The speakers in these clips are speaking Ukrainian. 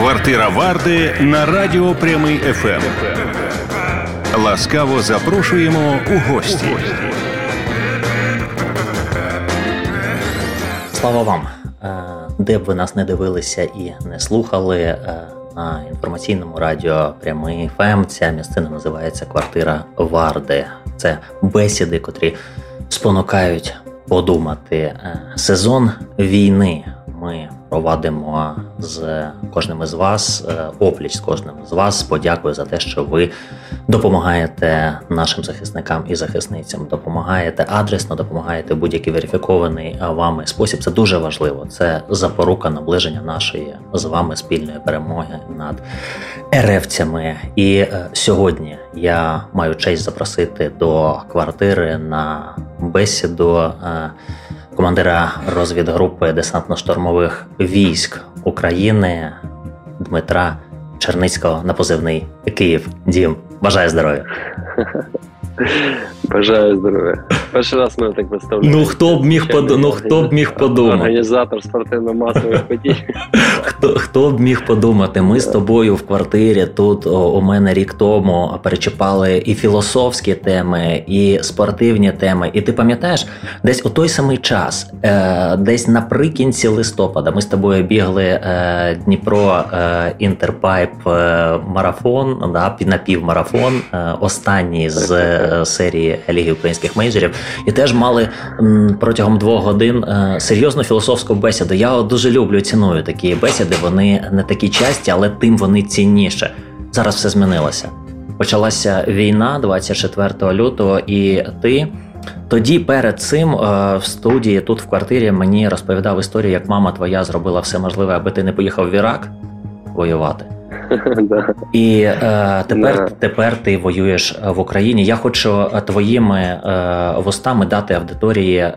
Квартира Варди на Радіо Прямий ФМ. Ласкаво запрошуємо у гості. Слава вам, е, де б ви нас не дивилися і не слухали е, на інформаційному радіо Прямий ФМ. Ця місцина називається Квартира Варди. Це бесіди, котрі спонукають подумати. Е, сезон війни ми провадимо з кожним із вас е, опліч з кожним з вас. Подякую за те, що ви допомагаєте нашим захисникам і захисницям. Допомагаєте адресно, допомагаєте будь-який верифікований вами спосіб. Це дуже важливо. Це запорука наближення нашої з вами спільної перемоги над еревцями. І е, сьогодні я маю честь запросити до квартири на бесіду. Командира розвідгрупи десантно-штурмових військ України Дмитра Черницького на позивний Київ. Дім. Бажаю здоров'я. Бажаю здоров'я. Перший раз мене так виставляють. Ну хто б міг под... ну, хто б міг подумати? Організатор спортивно-масових подій. Хто хто б міг подумати? Ми з тобою в квартирі тут у мене рік тому перечіпали і філософські теми, і спортивні теми. І ти пам'ятаєш, десь у той самий час, е, десь наприкінці листопада, ми з тобою бігли е, Дніпро е, Інтерпайп марафон, да, напівмарафон, останній з серії Ліги українських мейджерів, і теж мали протягом двох годин серйозну філософську бесіду. Я дуже люблю ціную такі бесіди. Вони не такі часті, але тим вони цінніше. Зараз все змінилося. Почалася війна 24 лютого, і ти тоді перед цим в студії тут в квартирі мені розповідав історію, як мама твоя зробила все можливе, аби ти не поїхав в Ірак воювати. І е, тепер тепер ти воюєш в Україні. Я хочу е, твоїми е, вустами дати аудиторії е,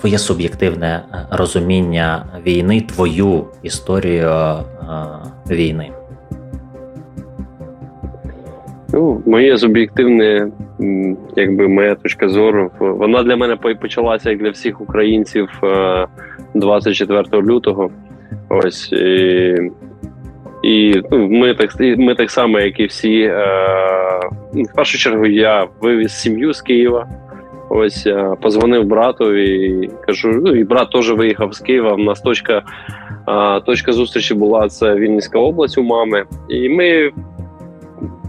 твоє суб'єктивне е, розуміння війни, твою історію е, війни. Ну, Моє суб'єктивне, якби моя точка зору, вона для мене почалася як для всіх українців 24 лютого. Ось і і ну, ми так ми так само, як і всі. Е, В першу чергу я вивіз сім'ю з Києва. Ось е, позвонив брату і кажу: ну і брат теж виїхав з Києва. У нас точка е, точка зустрічі була це Вінницька область у мами. І ми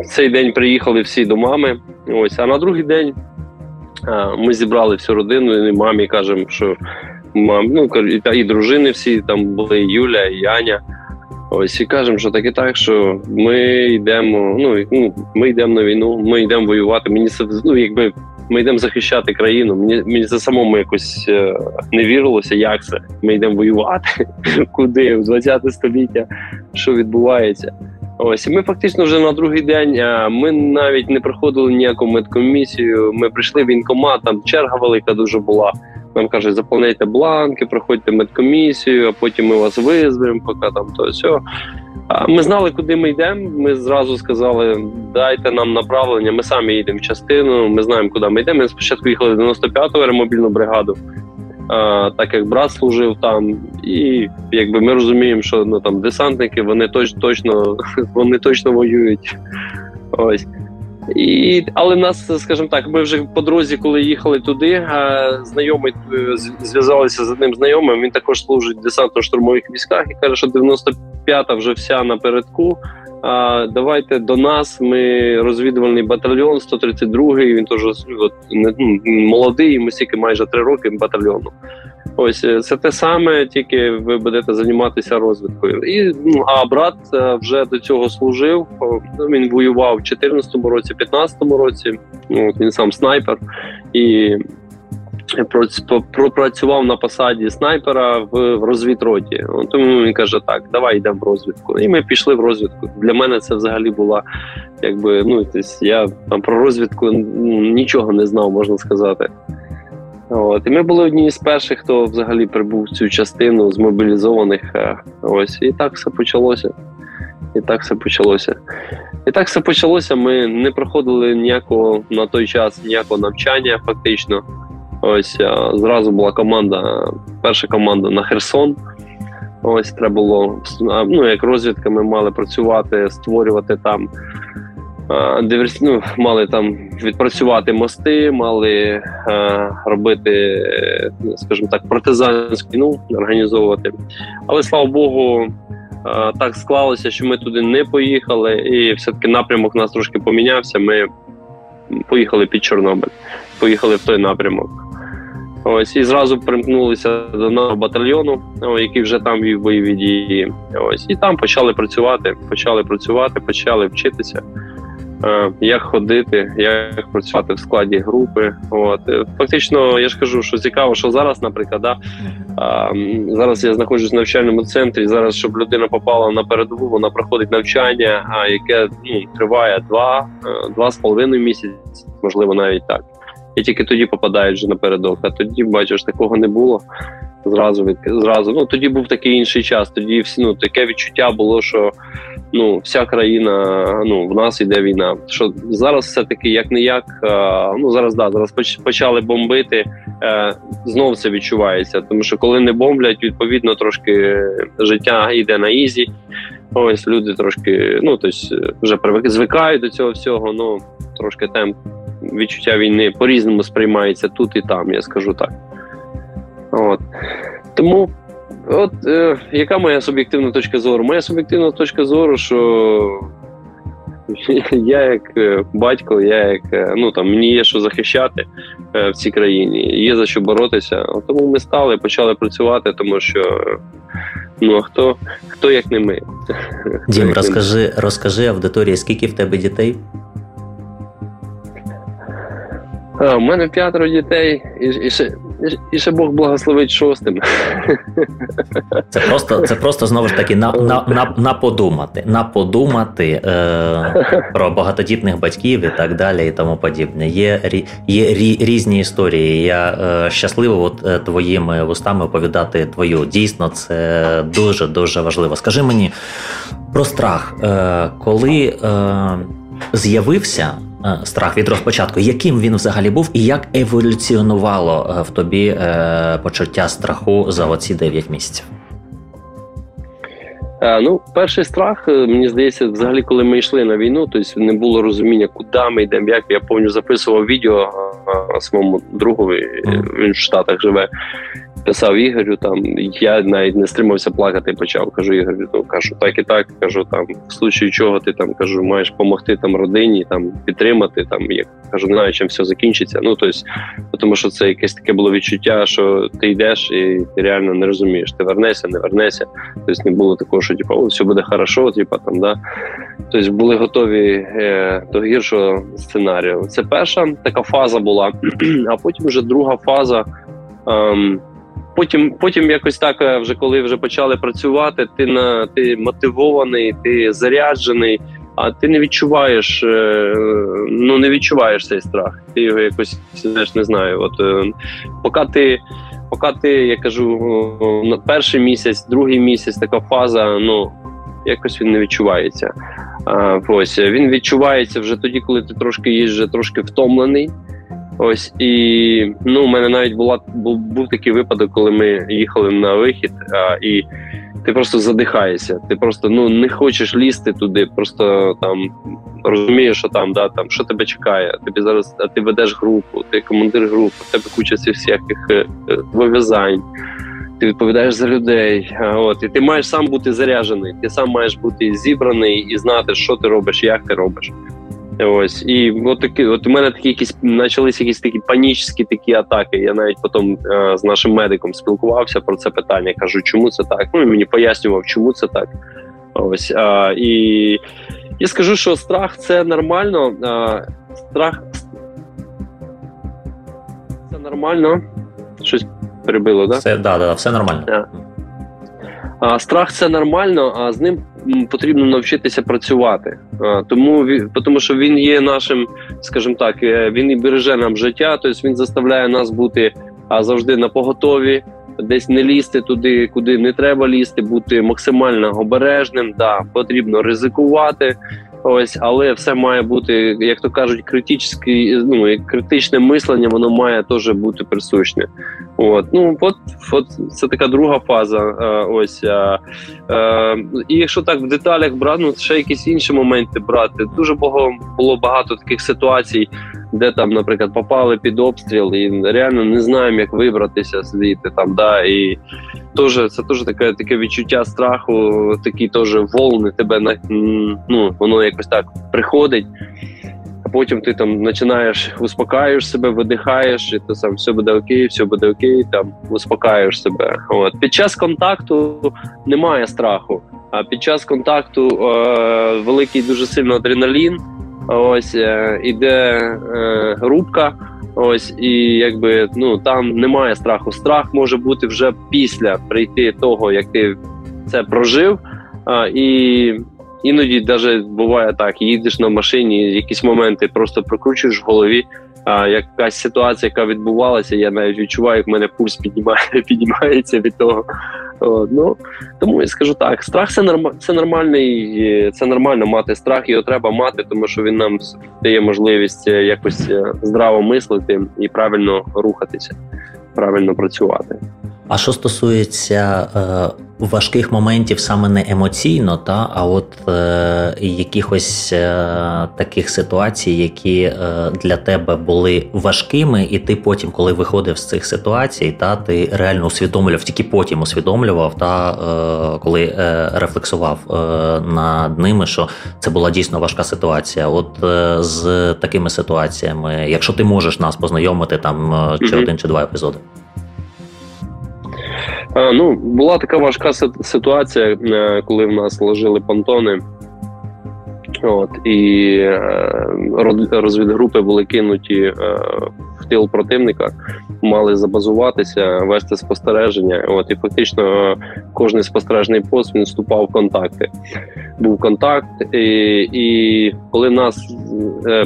цей день приїхали всі до мами. Ось, а на другий день е, ми зібрали всю родину, і мамі кажемо, що мам, ну і дружини всі там були і Юля, і Аня. Ось і кажемо, що так і так, що ми йдемо. Ну ну ми йдемо на війну, ми йдемо воювати. Мені це ну, якби ми йдемо захищати країну. Мені мені це самому якось е, не вірилося, як це. Ми йдемо воювати, куди в 20 століття, що відбувається. Ось і ми фактично вже на другий день. Ми навіть не проходили ніяку медкомісію. Ми прийшли в інкомат, там черга велика дуже була. Нам кажуть, заповняйте бланки, проходьте медкомісію, а потім ми вас визвемо, поки там то все. Ми знали, куди ми йдемо. Ми зразу сказали, дайте нам направлення. Ми самі їдемо в частину. Ми знаємо, куди ми йдемо. Ми спочатку їхали в 95-ту аеромобільну бригаду, так як брат служив там, і якби ми розуміємо, що ну там десантники вони точ, точно вони точно воюють. Ось. І, Але нас, скажімо так, ми вже по дорозі, коли їхали туди, знайомий е, зв'язалися з одним знайомим. Він також служить в десантно-штурмових військах і каже, що 95-та вже вся напередку. А, Давайте до нас. Ми розвідувальний батальйон 132-й, Він теж от, ну, молодий. Ми стільки майже три роки батальйону. Ось е, це те саме, тільки ви будете займатися розвиткою. І ну, а брат е, вже до цього служив. Він воював в 2014 році, 2015 році. Ну, Він сам снайпер і пропрацював на посаді снайпера в розвідроті. Тому він каже: Так, давай йдемо в розвідку. І ми пішли в розвідку. Для мене це взагалі була якби ну я там про розвідку ну, нічого не знав, можна сказати. От, І ми були одні з перших, хто взагалі прибув цю частину змобілізованих. Е, ось, І так все почалося. І так все почалося. І так все почалося. Ми не проходили ніякого на той час ніякого навчання, фактично. Ось зразу була команда, перша команда на Херсон. Ось треба було ну, як розвідка, ми мали працювати, створювати там диверс... ну, мали там відпрацювати мости, мали е, робити, скажімо так, партизанську війну організовувати. Але слава Богу, е, так склалося, що ми туди не поїхали, і все-таки напрямок у нас трошки помінявся. Ми поїхали під Чорнобиль, поїхали в той напрямок. Ось і зразу примкнулися до нашого батальйону, який вже там вів бойові дії. Ось і там почали працювати. Почали працювати, почали вчитися. Е, як ходити, як працювати в складі групи. От е, фактично, я ж кажу, що цікаво, що зараз, наприклад, да, зараз я знаходжусь в навчальному центрі. Зараз, щоб людина попала на передову, вона проходить навчання, яке ну, триває два, е, з половиною місяці, можливо, навіть так. І тільки тоді попадають вже напередок. А тоді бачиш, такого не було. Зразу від зразу. Ну тоді був такий інший час. Тоді всі ну таке відчуття було, що ну вся країна, ну в нас іде війна. Що зараз все таки як не як, ну зараз да зараз почали бомбити. Е, знов це відчувається, тому що коли не бомблять, відповідно трошки життя йде на easy. Ось люди трошки, ну тобто вже звикають до цього всього. Ну трошки темп відчуття війни по різному сприймається тут і там. Я скажу так. От тому От е, яка моя суб'єктивна точка зору? Моя суб'єктивна точка зору, що я як е, батько, я як е, ну там мені є що захищати е, в цій країні, є за що боротися. Тому ми стали, почали працювати, тому що ну а хто хто як не ми. Дім, розкажи, розкажи аудиторії, скільки в тебе дітей? У мене п'ятеро дітей, і і, ще і ще Бог благословить шостим. Це просто це просто знову ж таки на на, на, на подумати. На подумати е, про багатодітних батьків і так далі, і тому подібне. Є є різні історії. Я е, щасливий от е, твоїми вустами оповідати твою. Дійсно, це дуже дуже важливо. Скажи мені про страх, е, коли е, з'явився. Е, страх від розпочатку, яким він взагалі був, і як еволюціонувало е, в тобі е, почуття страху за оці 9 місяців? Ну, перший страх, мені здається, взагалі, коли ми йшли на війну, тобто не було розуміння, куди ми йдемо. Як я повністю записував відео своєму другові, він в Штатах живе писав Ігорю, там я навіть не стримався плакати. Почав. Кажу Ігорю, ну кажу, так і так. Кажу, там в случаю чого ти там кажу, маєш допомогти там родині, там підтримати. Там як кажу, не знаю, чим все закінчиться. Ну тобто, тому що це якесь таке було відчуття, що ти йдеш і ти реально не розумієш. Ти вернешся, не вернешся. Тобто не було такого, що типу, все буде хорошо, типу, там да. Тобто були готові е, до гіршого сценарію. Це перша така фаза була, а потім вже друга фаза. Ем, Потім, потім якось так, е, вже коли вже почали працювати, ти на ти мотивований, ти заряджений, а ти не відчуваєш, е, ну не відчуваєш цей страх. Ти його якось знаєш, не знаю. От е, поки ти, поки ти, я кажу, на перший місяць, другий місяць, така фаза, ну якось він не відчувається. А, Ось він відчувається вже тоді, коли ти трошки є вже трошки втомлений. Ось і ну, у мене навіть була був, був такий випадок, коли ми їхали на вихід, а, і ти просто задихаєшся. Ти просто ну не хочеш лізти туди, просто там розумієш, що там да там що тебе чекає. Тобі зараз а ти ведеш групу, ти командир групи, в тебе куча цих всяких е, е. Ти відповідаєш за людей, от і ти маєш сам бути заряджений. Ти сам маєш бути зібраний і знати, що ти робиш, як ти робиш. Ось і от такі, от у мене такі якісь почалися якісь такі панічні такі атаки. Я навіть потім е, з нашим медиком спілкувався про це питання. Кажу, чому це так? Ну і мені пояснював, чому це так. Ось а, і я скажу, що страх це нормально. А, Страх це нормально. Щось перебило, да? Все, да, да, все нормально. А, Страх це нормально, а з ним потрібно навчитися працювати. Тому тому що він є нашим, скажімо так, е, він і береже нам життя, тобто він заставляє нас бути завжди на поготові, десь не лізти туди, куди не треба лізти, бути максимально обережним. Да, Потрібно ризикувати. Ось, але все має бути, як то кажуть, критичне, ну, критичне мислення, воно має теж бути присутнє. От, ну от, от це така друга фаза. Е, ось е, е, і якщо так в деталях брати, ну ще якісь інші моменти брати. Дуже було багато таких ситуацій, де там, наприклад, попали під обстріл, і реально не знаємо, як вибратися, сидіти там. да, І теж це теж таке таке відчуття страху, такі теж волни тебе на ну, воно якось так приходить. А потім ти там починаєш успокаюєш себе, видихаєш, і ти сам все буде окей, все буде окей, там успокаюєш себе. От під час контакту немає страху. А під час контакту е, великий дуже сильно адреналін. Ось е, іде е, рубка. Ось і якби ну там немає страху. Страх може бути вже після прийти того, як ти це прожив. А, І іноді навіть буває так: їдеш на машині, якісь моменти просто прокручуєш в голові. А якась ситуація, яка відбувалася, я навіть відчуваю, як в мене пульс піднімає, піднімається від того. От, ну, Тому я скажу так: страх це норм, це нормальний, це нормально мати страх, його треба мати, тому що він нам дає можливість е, якось е, здраво мислити і правильно рухатися, правильно працювати. А що стосується е, важких моментів саме не емоційно, та а от е, якихось е, таких ситуацій, які е, для тебе були важкими, і ти потім, коли виходив з цих ситуацій, та ти реально усвідомлював, тільки потім усвідомлював, та е, коли е, рефлексував е, над ними, що це була дійсно важка ситуація. От з такими ситуаціями, якщо ти можеш нас познайомити там чи mm-hmm. один чи два епізоди. Ну, була така важка ситуація, е, коли в нас ложили понтони. От, І е, розвідгрупи були кинуті е, в тил противника, мали забазуватися, вести спостереження. От І фактично кожний спостережний пост він вступав в контакти. Був контакт, і і коли нас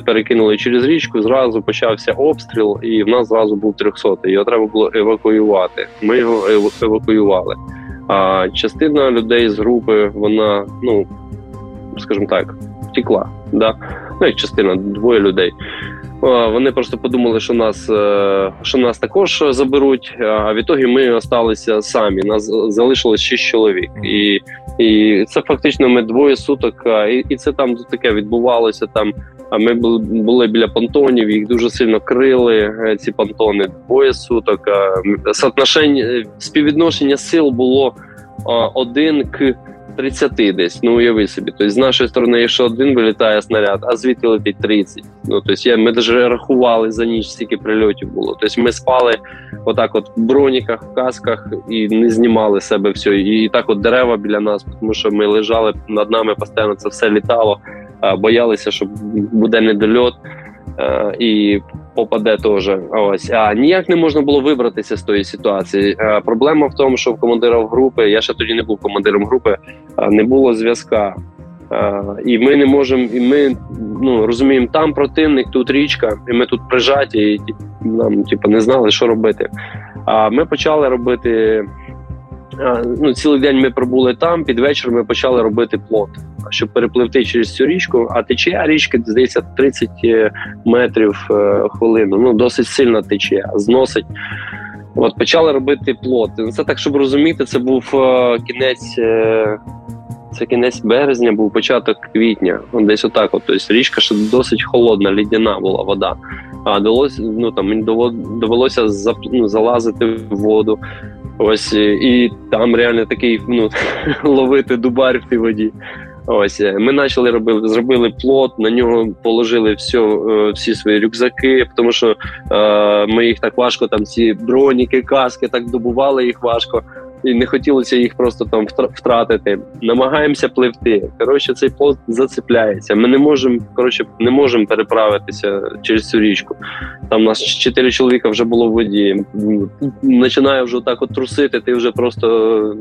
перекинули через річку, зразу почався обстріл, і в нас зразу був 300 Його треба було евакуювати. Ми його евакуювали. А частина людей з групи, вона, ну скажімо так втекла. Да? Ну, як частина двоє людей. Вони просто подумали, що нас е, що нас також заберуть. А в ітогі ми залишилися самі. Нас залишилось шість чоловік, і і це фактично ми двоє суток. І і це там таке відбувалося. Там ми були біля понтонів. Їх дуже сильно крили. Е, ці понтони двоє суток. Соотношення співвідношення сил було один к. 30 десь, ну уяви собі. Тобто з нашої сторони, якщо один вилітає снаряд, а звідти летить 30. Ну тобто я ми навіть рахували за ніч, скільки прильотів було. Тобто ми спали отак, от в броніках, в касках і не знімали себе все. І, і так, от дерева біля нас, тому що ми лежали над нами, постійно це все літало, боялися, що буде недольот. Е, і попаде теж. Ось а ніяк не можна було вибратися з тої ситуації. Е, Проблема в тому, що в командира групи я ще тоді не був командиром групи, не було зв'язка. І ми не можемо, і ми ну розуміємо, там противник, тут річка, і ми тут прижаті, і нам типу, не знали, що робити. А ми почали робити. Ну, цілий день ми пробули там. Під вечір ми почали робити плот щоб перепливти через цю річку, а течія річки здається 30 е, метрів е, хвилину. Ну досить сильна течія, зносить. От почали робити плот. Це так, щоб розуміти, це був е, кінець. Це кінець березня, був початок квітня. Десь отак. От. Тобто річка ще досить холодна, лідяна була вода. А довелося, ну там мені довелося ну, залазити в воду. Ось і там реально такий ну, ловити дубар в тій воді. Ось е, ми почали робити, зробили плот, на нього положили все, всі свої рюкзаки, тому що е, ми їх так важко, там ці броніки, каски, так добували їх важко і не хотілося їх просто там втратити. Намагаємося пливти. Коротше, цей плот зацепляється. Ми не можемо коротше, не можемо переправитися через цю річку. Там нас чотири чоловіка вже було в воді. Починає вже так от трусити. Ти вже просто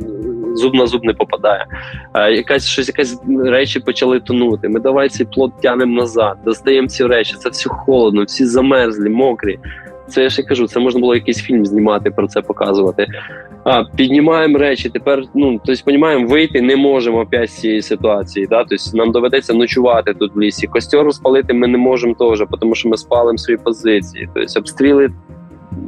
зуб на зуб не попадає. А якась щось, якась речі почали тонути. Ми давай цей плот тянемо назад, достаємо ці речі. Це все холодно, всі замерзлі, мокрі. Це я ще кажу, це можна було якийсь фільм знімати, про це показувати. А, Піднімаємо речі. Тепер ну тобто, понімаємо, вийти не можемо опять з цієї ситуації. Да? Тобто нам доведеться ночувати тут в лісі. Костер розпалити ми не можемо теж, тому що ми спалимо свої позиції. Тобто обстріли,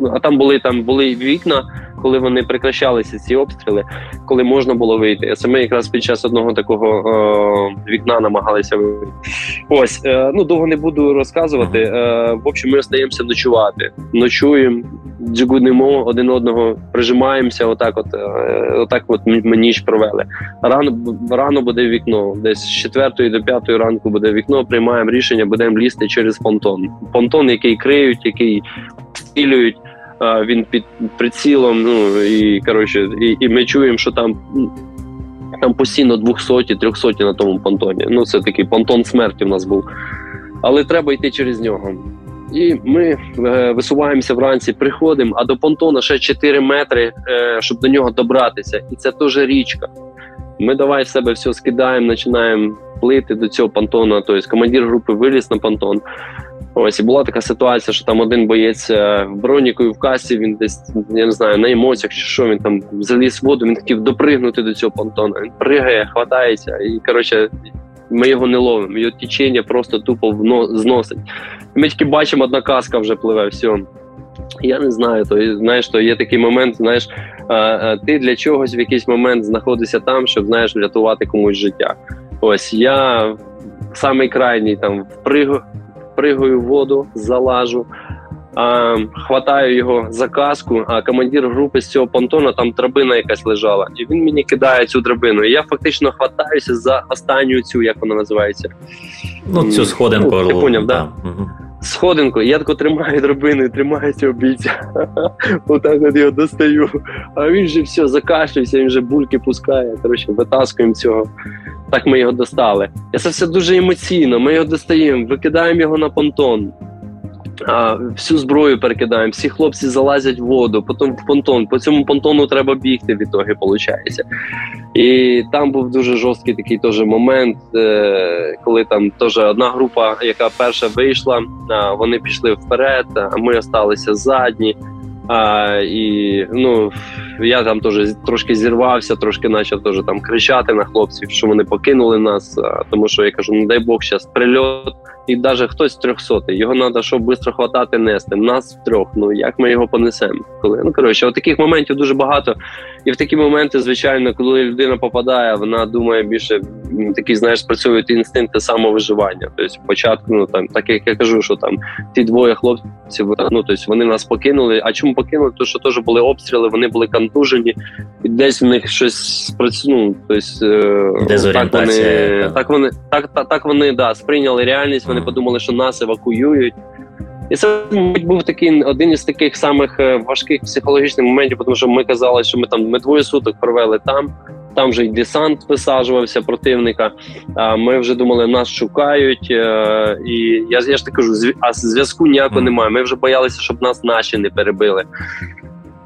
ну, а там були там були вікна коли вони прекращалися ці обстріли, коли можна було вийти. Саме якраз під час одного такого е, вікна намагалися вийти. Ось е, ну довго не буду розказувати. Е, в общем, ми остаємося ночувати, ночуємо, джигунимо один одного, прижимаємося. Отак, от е, отак, от ми ніч провели. Рано рано буде вікно. Десь з 4 до 5 ранку буде вікно. Приймаємо рішення, будемо лізти через понтон. Понтон, який криють, який стрілюють він під прицілом. Ну і коротше, і, і ми чуємо, що там. Там постійно 200-300 на тому понтоні. Ну, це такий понтон смерті в нас був. Але треба йти через нього. І ми е, висуваємося вранці, приходимо, а до понтона ще 4 метри, е, щоб до нього добратися. І це теж річка. Ми давай в себе все скидаємо, починаємо плити до цього понтона. Тобто командир групи виліз на понтон. Ось і була така ситуація, що там один боєць е, і в касі. Він десь я не знаю на емоціях чи що він там заліз в воду. Він хотів допригнути до цього понтона. Він пригає, хватається, і коротше, ми його не ловимо. Його течення просто тупо зносить. Ми тільки бачимо, одна каска вже пливе. все. Я не знаю, то знаєш, то є такий момент. Знаєш, ти для чогось в якийсь момент знаходишся там, щоб знаєш врятувати комусь життя. Ось я самий крайній там впригу пригаю в воду, залажу, а, хватаю його за каску, а командир групи з цього понтона там драбина якась лежала. І він мені кидає цю драбину. І я фактично хватаюся за останню цю, як вона називається. Ну, цю сходинку. Ну, ти поняв, да? Угу. Сходинку, я тако тримаю драбину, тримаю цього бійця. Отак от його достаю. А він же все закашлявся, він же бульки пускає. Коротше, витаскуємо цього. Так ми його достали. Це все дуже емоційно. Ми його достаємо, викидаємо його на понтон. Всю зброю перекидаємо, всі хлопці залазять в воду, потім в понтон. По цьому понтону треба бігти, в ітогі, виходить. І там був дуже жорсткий такий теж момент, е, коли там теж одна група, яка перша вийшла, вони пішли вперед, а ми залишилися задні. А, І ну я там теж трошки зірвався, трошки почав теж там кричати на хлопців, що вони покинули нас. А, тому що я кажу, не дай Бог, зараз прильот і навіть хтось трьохсотий. Його треба, щоб швидко хватати, нести. Нас трьох. Ну як ми його понесемо? Коли ну коротше, от таких моментів дуже багато. І в такі моменти, звичайно, коли людина попадає, вона думає більше такі, знаєш, спрацьовують інстинкти самовиживання. Тобто, спочатку, ну там, так як я кажу, що там ті двоє хлопців, ну тобто вони нас покинули. А чому покинули? Тому що теж були обстріли, вони були контужені, і десь в них щось спрацювало. Тобто, так вони так вони так, так, так вони да сприйняли реальність вони подумали, що нас евакуюють. І це мабуть, був такий один із таких самих е, важких психологічних моментів, тому що ми казали, що ми там ми двоє суток провели там. Там вже й десант висаджувався противника. А ми вже думали, нас шукають. Е, і я я ж так кажу, а зв'язку ніякого немає. Ми вже боялися, щоб нас наші не перебили.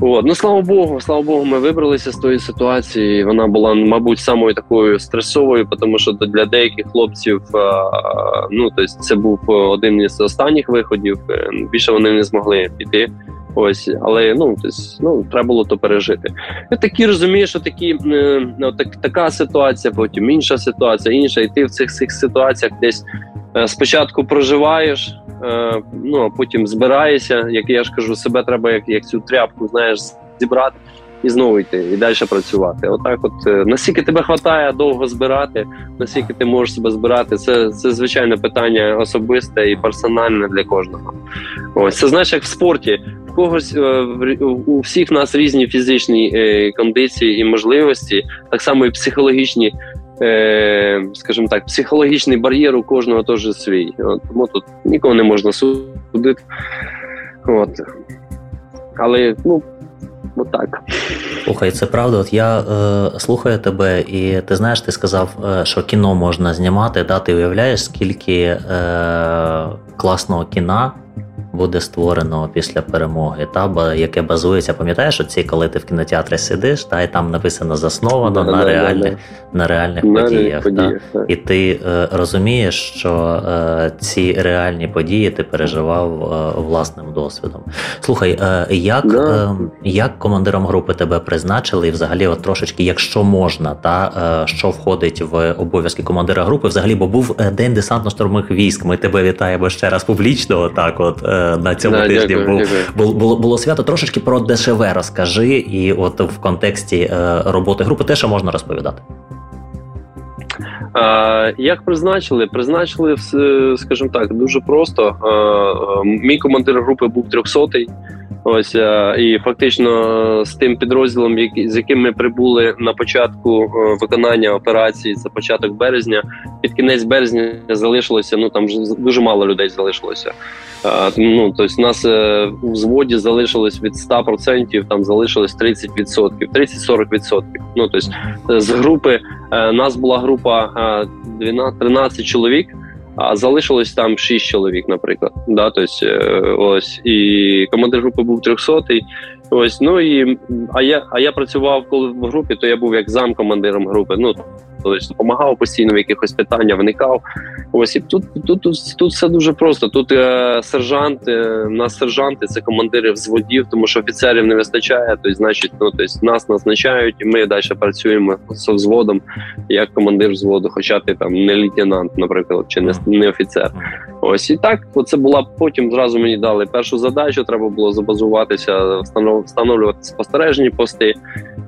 От. Ну слава Богу, слава Богу, ми вибралися з тої ситуації. Вона була, мабуть, самою такою стресовою, тому що для деяких хлопців ну тобто це був один із останніх виходів. Е, більше вони не змогли піти. Ось, але ну тобто, ну треба було то пережити. Я такі розумієш, що такі е, ну, так, така ситуація, потім інша ситуація, інша, і ти в цих цих ситуаціях десь е, спочатку проживаєш. Е, ну а потім збираєшся, як я ж кажу, себе треба як як цю тряпку знаєш, зібрати і знову йти, і далі працювати. Отак, от е, наскільки тебе вистачає довго збирати, наскільки ти можеш себе збирати, це це звичайне питання особисте і персональне для кожного. Ось це знаєш, як в спорті. Когось е, у всіх нас різні фізичні кондиції і можливості, так само і психологічні е, скажімо так, психологічний бар'єр у кожного теж свій. От, Тому тут нікого не можна судити. От. Але ну, от так. Слухай, це правда. От я е, слухаю тебе, і ти знаєш, ти сказав, е, що кіно можна знімати. Да? Ти уявляєш, скільки е, класного кіна буде створено після перемоги, та яке базується, пам'ятаєш, оці, коли ти в кінотеатрі сидиш, та і там написано засновано да, на, да, реальних, да, на реальних на подіях. подіях та? І ти е, розумієш, що е, ці реальні події ти переживав е, власним досвідом. Слухай, е, як е, як командиром групи тебе призначили, і взагалі, от трошечки, якщо можна, та е, що входить в обов'язки командира групи, взагалі, бо був день десантно-штурмових військ. Ми тебе вітаємо ще раз публічно. Отак, от на цьому да, тижні дякую, був, дякую. було було свято. Трошечки про ДШВ розкажи, і от в контексті е, роботи групи те, що можна розповідати. Як призначили? Призначили скажімо так, дуже просто. Мій командир групи був 300-й. Ось і фактично з тим підрозділом, з яким ми прибули на початку е, виконання операції, це початок березня. Під кінець березня залишилося. Ну там дуже мало людей залишилося. Ну тобто, нас е, в взводі залишилось від 100%, там залишилось 30%, 30-40%. Ну тобто з групи е, нас була група 12, 13 чоловік. А залишилось там 6 чоловік, наприклад. Да, тобто, ось і командир групи був 300-й. Ось ну і а я а я працював коли в групі, то я був як замкомандиром групи. Ну тобто допомагав постійно в якихось питаннях, вникав. Ось і тут тут, тут, тут все дуже просто. Тут е, сержант, е, нас сержанти, це командири взводів, тому що офіцерів не вистачає. Тобто, значить, ну тобто нас назначають, і ми далі працюємо з взводом як командир взводу, хоча ти там не лейтенант, наприклад, чи не не офіцер. Ось і так, це була потім. Зразу мені дали першу задачу. Треба було забазуватися, встановлювати спостережні пости.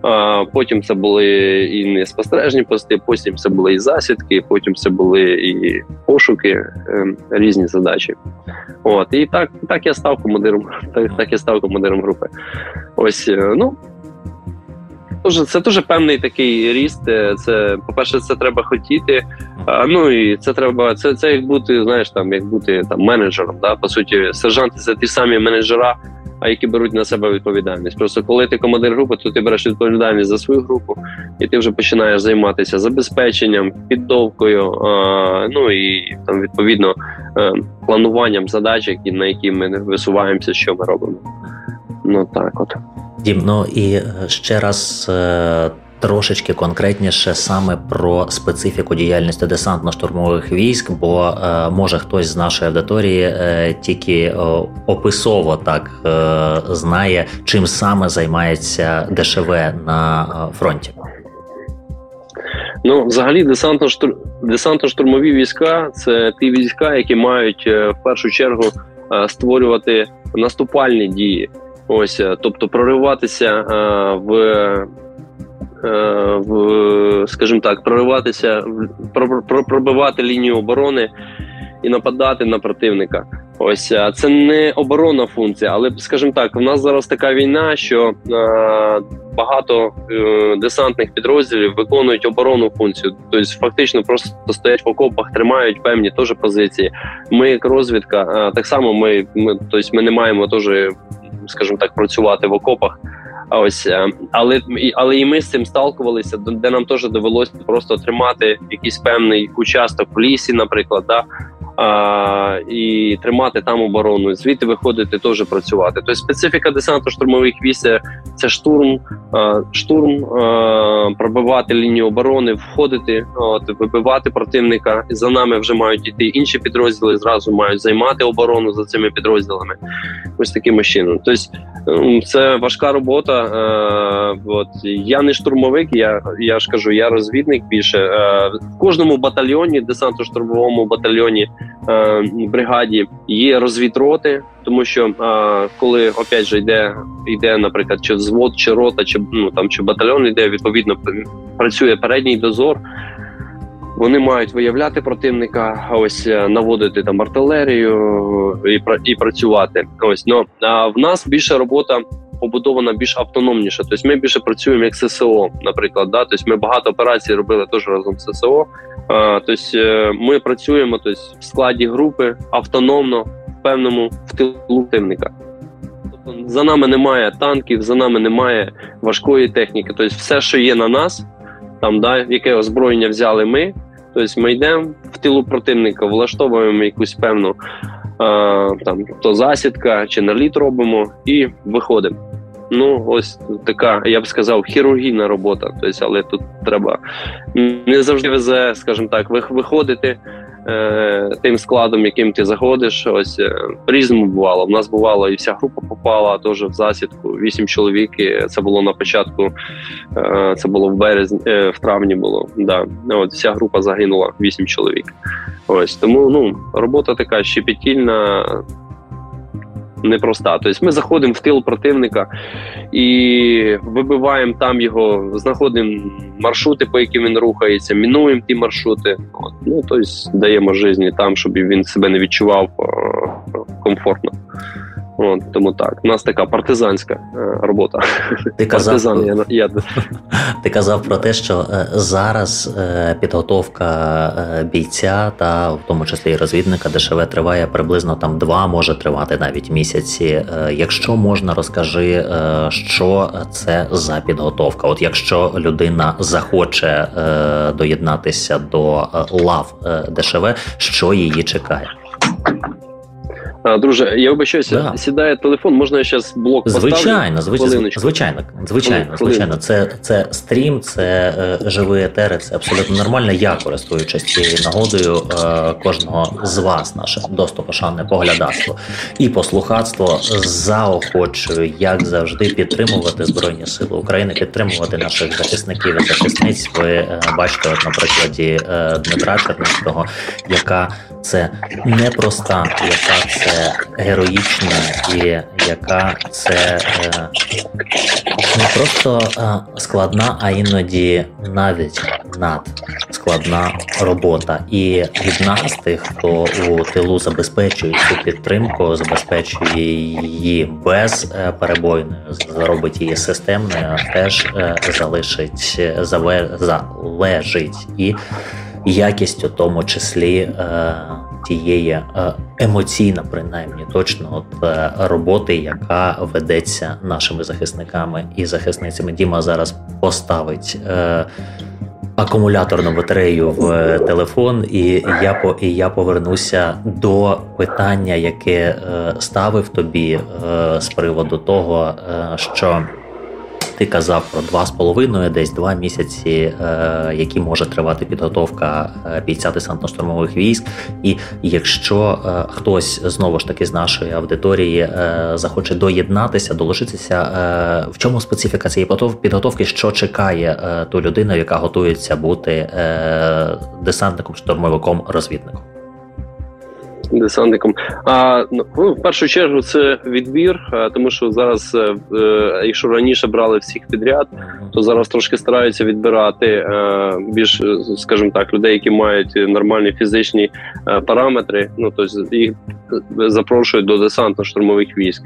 А Потім це були і не спостережні пости, потім це були і засідки, потім це були і пошуки, е, різні задачі. От і так так я став командиром. Так, так я став командиром групи. Ось е, ну. Дуже це дуже певний такий ріст. Е, це по перше, це треба хотіти. А, Ну і це треба. Це це як бути, знаєш, там як бути там менеджером. Да? По суті, сержанти це ті самі менеджера, а які беруть на себе відповідальність. Просто коли ти командир групи, то ти береш відповідальність за свою групу, і ти вже починаєш займатися забезпеченням, піддовкою, ну і там відповідно е, плануванням задач, які на які ми висуваємося, що ми робимо. Ну так, от. Дім, ну і е, ще раз е, трошечки конкретніше саме про специфіку діяльності десантно-штурмових військ, бо е, може хтось з нашої аудиторії тільки описово так знає, чим саме займається ДШВ на фронті. Ну, взагалі, десантно-штурмові війська це ті війська, які мають в першу чергу створювати наступальні дії. Ось, е, тобто, прориватися е, в, е, в скажімо так, прориватися, пробивати лінію оборони і нападати на противника. Ось це не оборонна функція, але скажімо так, в нас зараз така війна, що багато десантних підрозділів виконують оборонну функцію. Тобто, фактично, просто стоять в окопах, тримають певні теж позиції. Ми, як розвідка, так само ми, ми тобто, ми не маємо теж скажімо так, працювати в окопах. Ось е, але але і ми з цим сталкувалися, де нам теж довелося просто тримати якийсь певний участок в лісі, наприклад, да а, і тримати там оборону. Звідти виходити теж працювати. Тобто специфіка десанту штурмових військ – це штурм, а, штурм, а, пробивати лінію оборони, входити, от, вибивати противника. І за нами вже мають йти інші підрозділи. Зразу мають займати оборону за цими підрозділами. Ось таким чином. Тобто це важка робота. Е, от я не штурмовик, я я ж кажу, я розвідник більше е, в кожному батальйоні, десантно-штурмовому батальйоні е, бригаді є розвідроти, тому що коли опять же йде, йде, наприклад, чи взвод, чи рота, чи ну там чи батальйон йде, відповідно працює передній дозор. Вони мають виявляти противника, ось е, наводити там артилерію і і працювати. Ось ну а в нас більше робота побудована більш автономніше. Тобто ми більше працюємо як ССО, наприклад. Да? Тобто ми багато операцій робили теж разом з ССО. Тобто е, ми працюємо тобто, в складі групи автономно в певному в тилу противника. Тобто за нами немає танків, за нами немає важкої техніки. Тобто, все, що є на нас, там да, яке озброєння взяли ми. Тобто ми йдемо в тилу противника, влаштовуємо якусь певну там то засідка чи наліт робимо і виходимо. Ну, ось така, я б сказав, хірургійна робота. Тобто, але тут треба не завжди везе, скажімо так, виходити е, тим складом, яким ти заходиш. Ось е, різному бувало. У нас бувало, і вся група попала теж в засідку. Вісім чоловік. І Це було на початку. Е, це було в березні, е, в травні. Було да. От вся група загинула. Вісім чоловік. Ось тому ну робота така щепетільна непроста. Тобто ми заходимо в тил противника і вибиваємо там його, знаходимо маршрути, по яким він рухається, мінуємо ті маршрути. От. Ну тобто даємо житті там, щоб він себе не відчував комфортно. От, Тому так, у нас така партизанська е, робота. Ти казав, Партизан, я, я... Ти казав про те, що е, зараз е, підготовка бійця, та в тому числі і розвідника ДШВ триває приблизно там два, може тривати навіть місяці. Якщо можна, розкажи, що це за підготовка. От якщо людина захоче доєднатися до лав ДШВ, що її чекає? А, Друже, я вибачаюся, да. сідає телефон, можна я зараз блок поставлю? Звичайно, звичайно, звичайно, звичайно, звичайно. Це це стрім, це е, живий етери, це абсолютно нормально. Я користуючись цією нагодою е, кожного з вас, наше достопошанне поглядацтво і послухацтво заохочую, як завжди, підтримувати Збройні Сили України, підтримувати наших захисників і захисниць. Ви е, бачите, от на прикладі е, Дмитра Черницького, яка це непроста, яка це героїчна і яка це е, не просто е, складна, а іноді навіть над складна робота. І від нас, тих, хто у тилу забезпечує цю підтримку, забезпечує її без е, зробить її системною, теж е, залишить залежить і якість у тому числі е, тієї е, емоційно, принаймні точно от е, роботи, яка ведеться нашими захисниками і захисницями. Діма зараз поставить. Акумуляторну батарею в телефон, і я по і я повернуся до питання, яке ставив тобі з приводу того, що ти казав про два з половиною, десь два місяці, е, які може тривати підготовка е, бійця десантно-штурмових військ. І якщо е, хтось знову ж таки з нашої аудиторії захоче доєднатися, долучитися, в чому специфіка цієї підготовки, що чекає ту людину, яка готується бути десантником, штурмовиком, розвідником? Десантником. А ну, ну, в першу чергу це відбір, тому що зараз, е, е, якщо раніше брали всіх підряд, то зараз трошки стараються відбирати е, більш, скажімо так, людей, які мають нормальні фізичні параметри. Ну тобто їх запрошують до десантно-штурмових військ.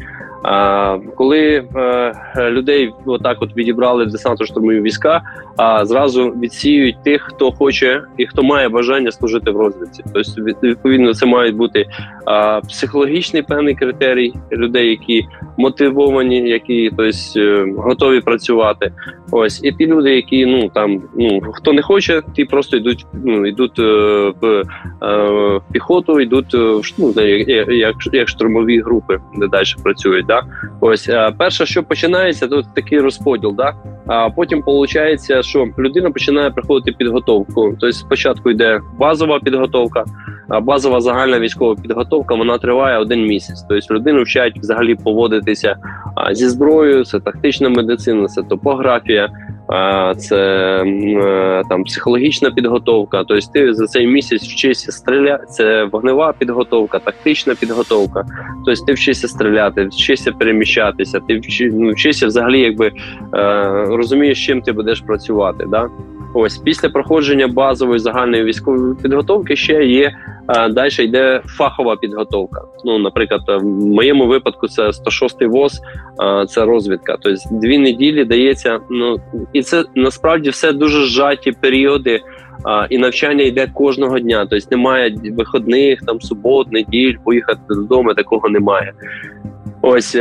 Коли е, людей отак от відібрали в десантно-штурмові війська, а зразу відсіюють тих, хто хоче і хто має бажання служити в розвідці. Тобто, відповідно, це мають бути психологічний певний критерій людей, які мотивовані, які тобто, готові працювати. Ось і ті люди, які ну там ну хто не хоче, ті просто йдуть. Ну йдуть е, е, в піхоту, йдуть в ну, як, як штурмові групи, де далі працюють. Да? Ось е, перше, що починається, то такий розподіл. Да? А потім виходить, що людина починає приходити підготовку. Тобто спочатку йде базова підготовка, а базова загальна військова підготовка вона триває один місяць. Тобто людину вчать взагалі поводитися зі зброєю, це тактична медицина, це топографія це е, там психологічна підготовка. Тобто ти за цей місяць вчишся стріляти. Це вогнева підготовка, тактична підготовка. Тобто ти вчишся стріляти, вчишся переміщатися. Ти ну, вчишся взагалі, якби е, розумієш, чим ти будеш працювати. Да? Ось після проходження базової загальної військової підготовки ще є Далі йде фахова підготовка. Ну, наприклад, в моєму випадку це 106-й ВОЗ, це розвідка. Тобто дві неділі дається. Ну і це насправді все дуже зжаті періоди. І навчання йде кожного дня. Тобто немає виходних, там субот, неділь, поїхати додому. Такого немає. Ось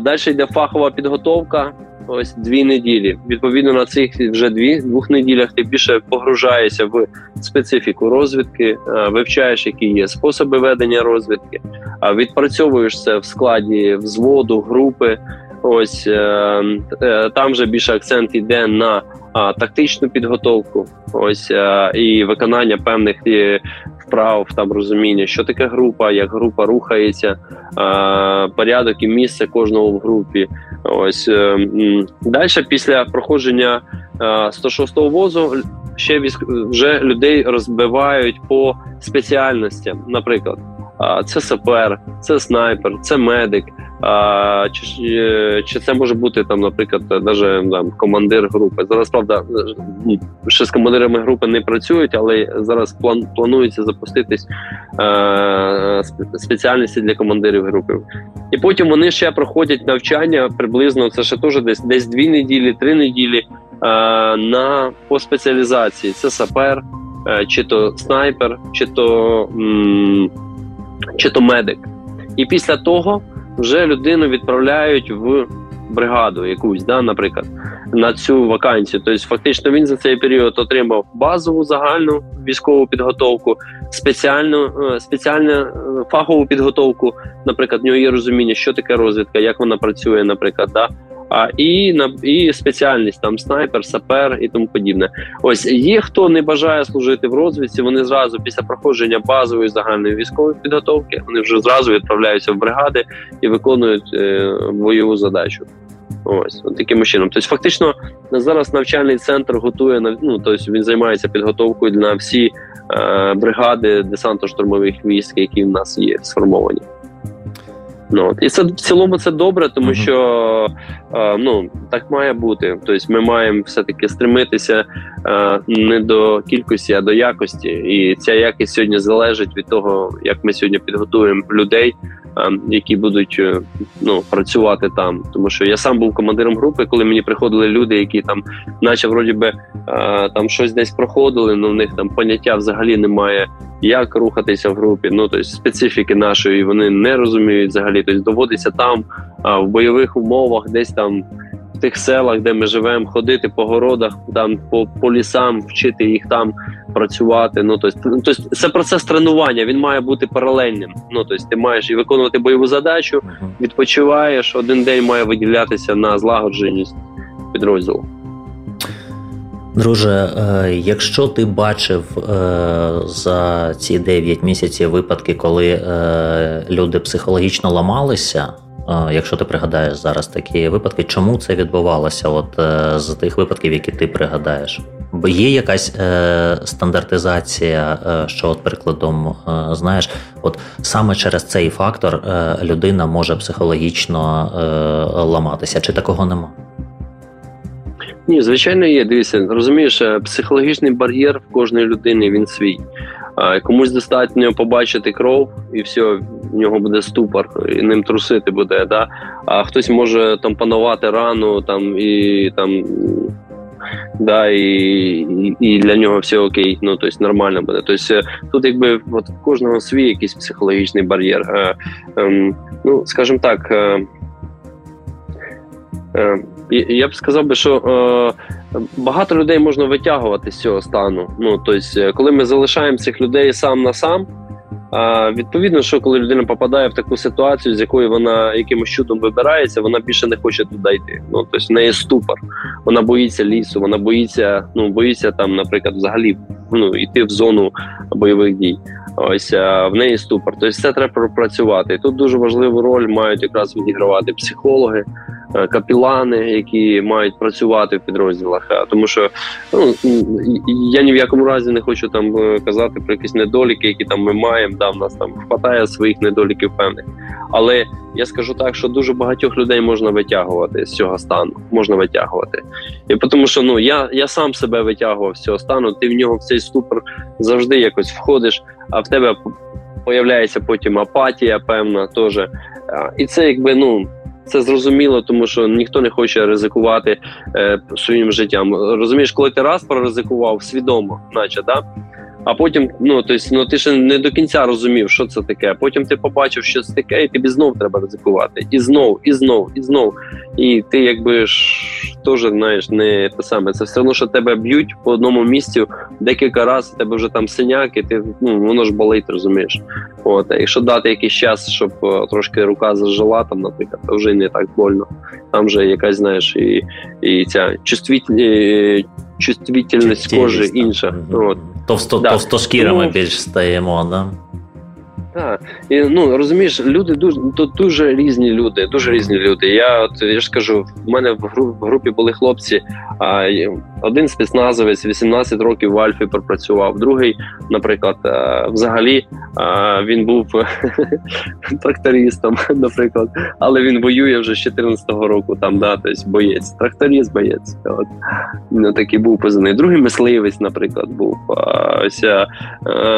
далі йде фахова підготовка. Ось дві неділі. Відповідно на цих вже дві двох неділях ти більше погружаєшся в специфіку розвідки, е, вивчаєш, які є способи ведення розвідки, відпрацьовуєш це в складі взводу, групи. Ось е, е, там вже більше акцент йде на тактичну підготовку, ось а, і виконання певних вправ, там розуміння, що таке група, як група рухається, порядок і місце кожного в групі. Ось е, далі, після проходження 106-го возу, ще вже людей розбивають по спеціальностям. Наприклад, це сапер, це снайпер, це медик. А, Чи е, чи це може бути там, наприклад, навіть там командир групи? Зараз правда ну, ще з командирами групи не працюють, але зараз план планується запуститись е, спеціальності для командирів групи. І потім вони ще проходять навчання приблизно це ще теж десь десь дві неділі, три неділі е, на по спеціалізації. Це сапер, е, чи то снайпер, чи то, м, чи то медик. І після того вже людину відправляють в бригаду якусь, да, наприклад, на цю вакансію. Тобто, фактично, він за цей період отримав базову загальну військову підготовку, спеціальну е, спеціальну е, фахову підготовку. Наприклад, в нього є розуміння, що таке розвідка, як вона працює, наприклад, да. А і на і спеціальність там снайпер, сапер і тому подібне. Ось є хто не бажає служити в розвідці. Вони зразу після проходження базової загальної військової підготовки вони вже зразу відправляються в бригади і виконують е, бойову задачу. Ось таким чином. Тобто, фактично, зараз навчальний центр готує ну, тобто він займається підготовкою на всі е, бригади десантно-штурмових військ, які в нас є сформовані. Ну і це в цілому це добре, тому що е, ну так має бути. Тобто ми маємо все таки стремитися е, не до кількості, а до якості. І ця якість сьогодні залежить від того, як ми сьогодні підготуємо людей, е, які будуть е, ну працювати там. Тому що я сам був командиром групи, коли мені приходили люди, які там, наче вроді би е, там щось десь проходили, але в них там поняття взагалі немає як рухатися в групі. Ну тобто специфіки нашої вони не розуміють взагалі. Тобто доводиться там в бойових умовах, десь там в тих селах, де ми живемо, ходити по городах, там по по лісам, вчити їх там працювати. Ну тобто, ну, тобто це процес тренування. Він має бути паралельним. Ну тобто, ти маєш і виконувати бойову задачу, відпочиваєш. Один день має виділятися на злагодженість підрозділу. Друже, е, якщо ти бачив е, за ці 9 місяців випадки, коли е, люди психологічно ламалися, якщо ти пригадаєш зараз такі випадки, чому це відбувалося? От з тих випадків, які ти пригадаєш? Бо є якась стандартизація, що, от прикладом, знаєш, от саме через цей фактор людина може психологічно ламатися, чи такого нема? Ні, звичайно, є. Дивіться, розумієш, е, психологічний бар'єр в кожної людини він свій. Комусь достатньо побачити кров, і все, в нього буде ступор, і ним трусити буде. Да? А хтось може там панувати рану, там і там. Да, і і, для нього все окей, ну тобто нормально буде. Тобто тут, якби от в кожного свій якийсь психологічний бар'єр. Е, е, ну, скажімо так, е, е, я б сказав би, що е, багато людей можна витягувати з цього стану. Ну тобто, коли ми залишаємо цих людей сам на сам. А відповідно, що коли людина попадає в таку ситуацію, з якої вона якимось чудом вибирається, вона більше не хоче туди йти. Ну тобто в неї ступор, вона боїться лісу, вона боїться, ну боїться там, наприклад, взагалі ну йти в зону бойових дій. Ось в неї ступор. Тобто, це треба пропрацювати. І Тут дуже важливу роль мають якраз відігравати психологи. Е, капілани, які мають працювати в підрозділах. Тому що ну я ні в якому разі не хочу там е, казати про якісь недоліки, які там ми маємо. Да, в нас там хватає своїх недоліків певних. Але я скажу так, що дуже багатьох людей можна витягувати з цього стану. Можна витягувати. І тому що ну я я сам себе витягував з цього стану. Ти в нього в цей ступор завжди якось входиш, а в тебе появляється потім апатія, певна теж. І це якби ну це зрозуміло, тому що ніхто не хоче ризикувати е, своїм життям. Розумієш, коли ти раз проризикував свідомо, наче да. а потім, ну тобто, ну ти ще не до кінця розумів, що це таке. Потім ти побачив, що це таке, і тобі знов треба ризикувати. І знов, і знов, і знов. І ти якби ж теж знаєш, не те саме. Це все одно, що тебе б'ють по одному місці декілька разів, тебе вже там синяк, і ти ну воно ж болить, розумієш. От, а якщо дати якийсь час, щоб трошки рука зажила, там, наприклад, то вже не так больно. Там вже якась, знаєш, і і ця чувствительність, чувствительність кожи інша. От. Товсто, да. Товстошкірими ну, більш стаємо, да? Так, і ну розумієш, люди дуже тут дуже різні люди, дуже різні люди. Я от я ж кажу, в мене в групі були хлопці. А один спецназовець 18 років в Альфі пропрацював. Другий, наприклад, взагалі він був трактористом, наприклад, але він воює вже з 14-го року. Там да, тобто боєць, тракторист, боєць. От ну, такий був позивний. Другий мисливець, наприклад, був. Ось,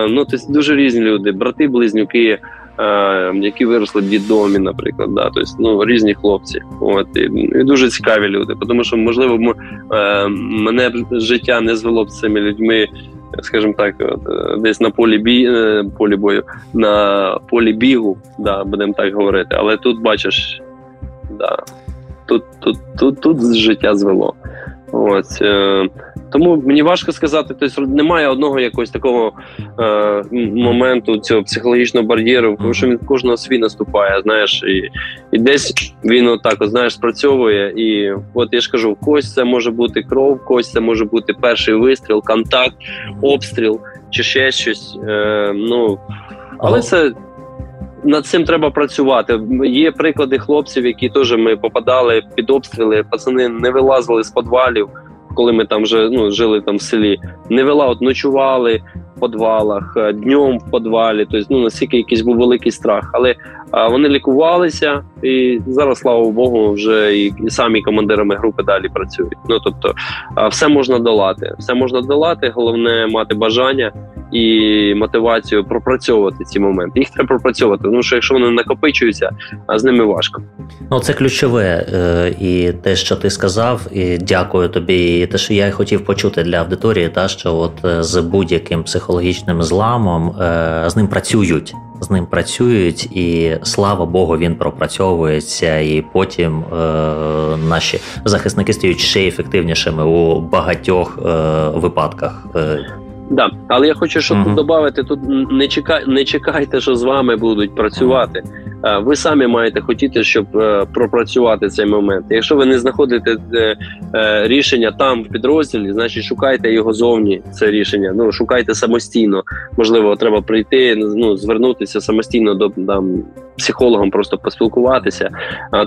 ну тобто дуже різні люди, брати близнюки близнюки, е, які виросли в дідомі, наприклад, да, тобто, ну, різні хлопці. От, і, і дуже цікаві люди. Тому що, можливо, м, е, мене життя не звело б з цими людьми. Скажімо так, от, е, десь на полі бі е, полі бою, на полі бігу, да, будемо так говорити. Але тут бачиш, да, тут тут, тут, тут життя звело. Ось, е, Тому мені важко сказати, тобто немає одного якогось такого е, моменту цього психологічного бар'єру, тому що він кожного свій наступає, знаєш, і і десь він отак, от, знаєш, спрацьовує. І от я ж кажу, в когось це може бути кров, в когось це може бути перший вистріл, контакт, обстріл чи ще щось. Е, ну, Але це над цим треба працювати. Є приклади хлопців, які теж ми попадали під обстріли. Пацани не вилазили з підвалів, коли ми там вже ну жили там в селі. Не вела, от ночували в підвалах, е, днем в підвалі. Тобто, ну наскільки якийсь був великий страх, але а, вони лікувалися, і зараз, слава Богу, вже і, і самі командирами групи далі працюють. Ну тобто, а, все можна долати, все можна долати. Головне мати бажання і мотивацію пропрацьовувати ці моменти. Їх треба пропрацьовувати, тому що якщо вони накопичуються, а з ними важко. Ну це ключове е, і те, що ти сказав, і дякую тобі. І Те, що я хотів почути для аудиторії, та що от е, з будь-яким психологічним зламом е, з ним працюють. З ним працюють, і слава Богу, він пропрацьовується, і потім е, наші захисники стають ще ефективнішими у багатьох е, випадках. Да, але я хочу, щоб uh-huh. додати, тут не чекай, не чекайте, що з вами будуть працювати. Uh-huh. Ви самі маєте хотіти, щоб е, пропрацювати цей момент. Якщо ви не знаходите е, е, рішення там в підрозділі, значить шукайте його зовні. Це рішення. Ну шукайте самостійно. Можливо, треба прийти, ну звернутися самостійно до там психологом просто поспілкуватися,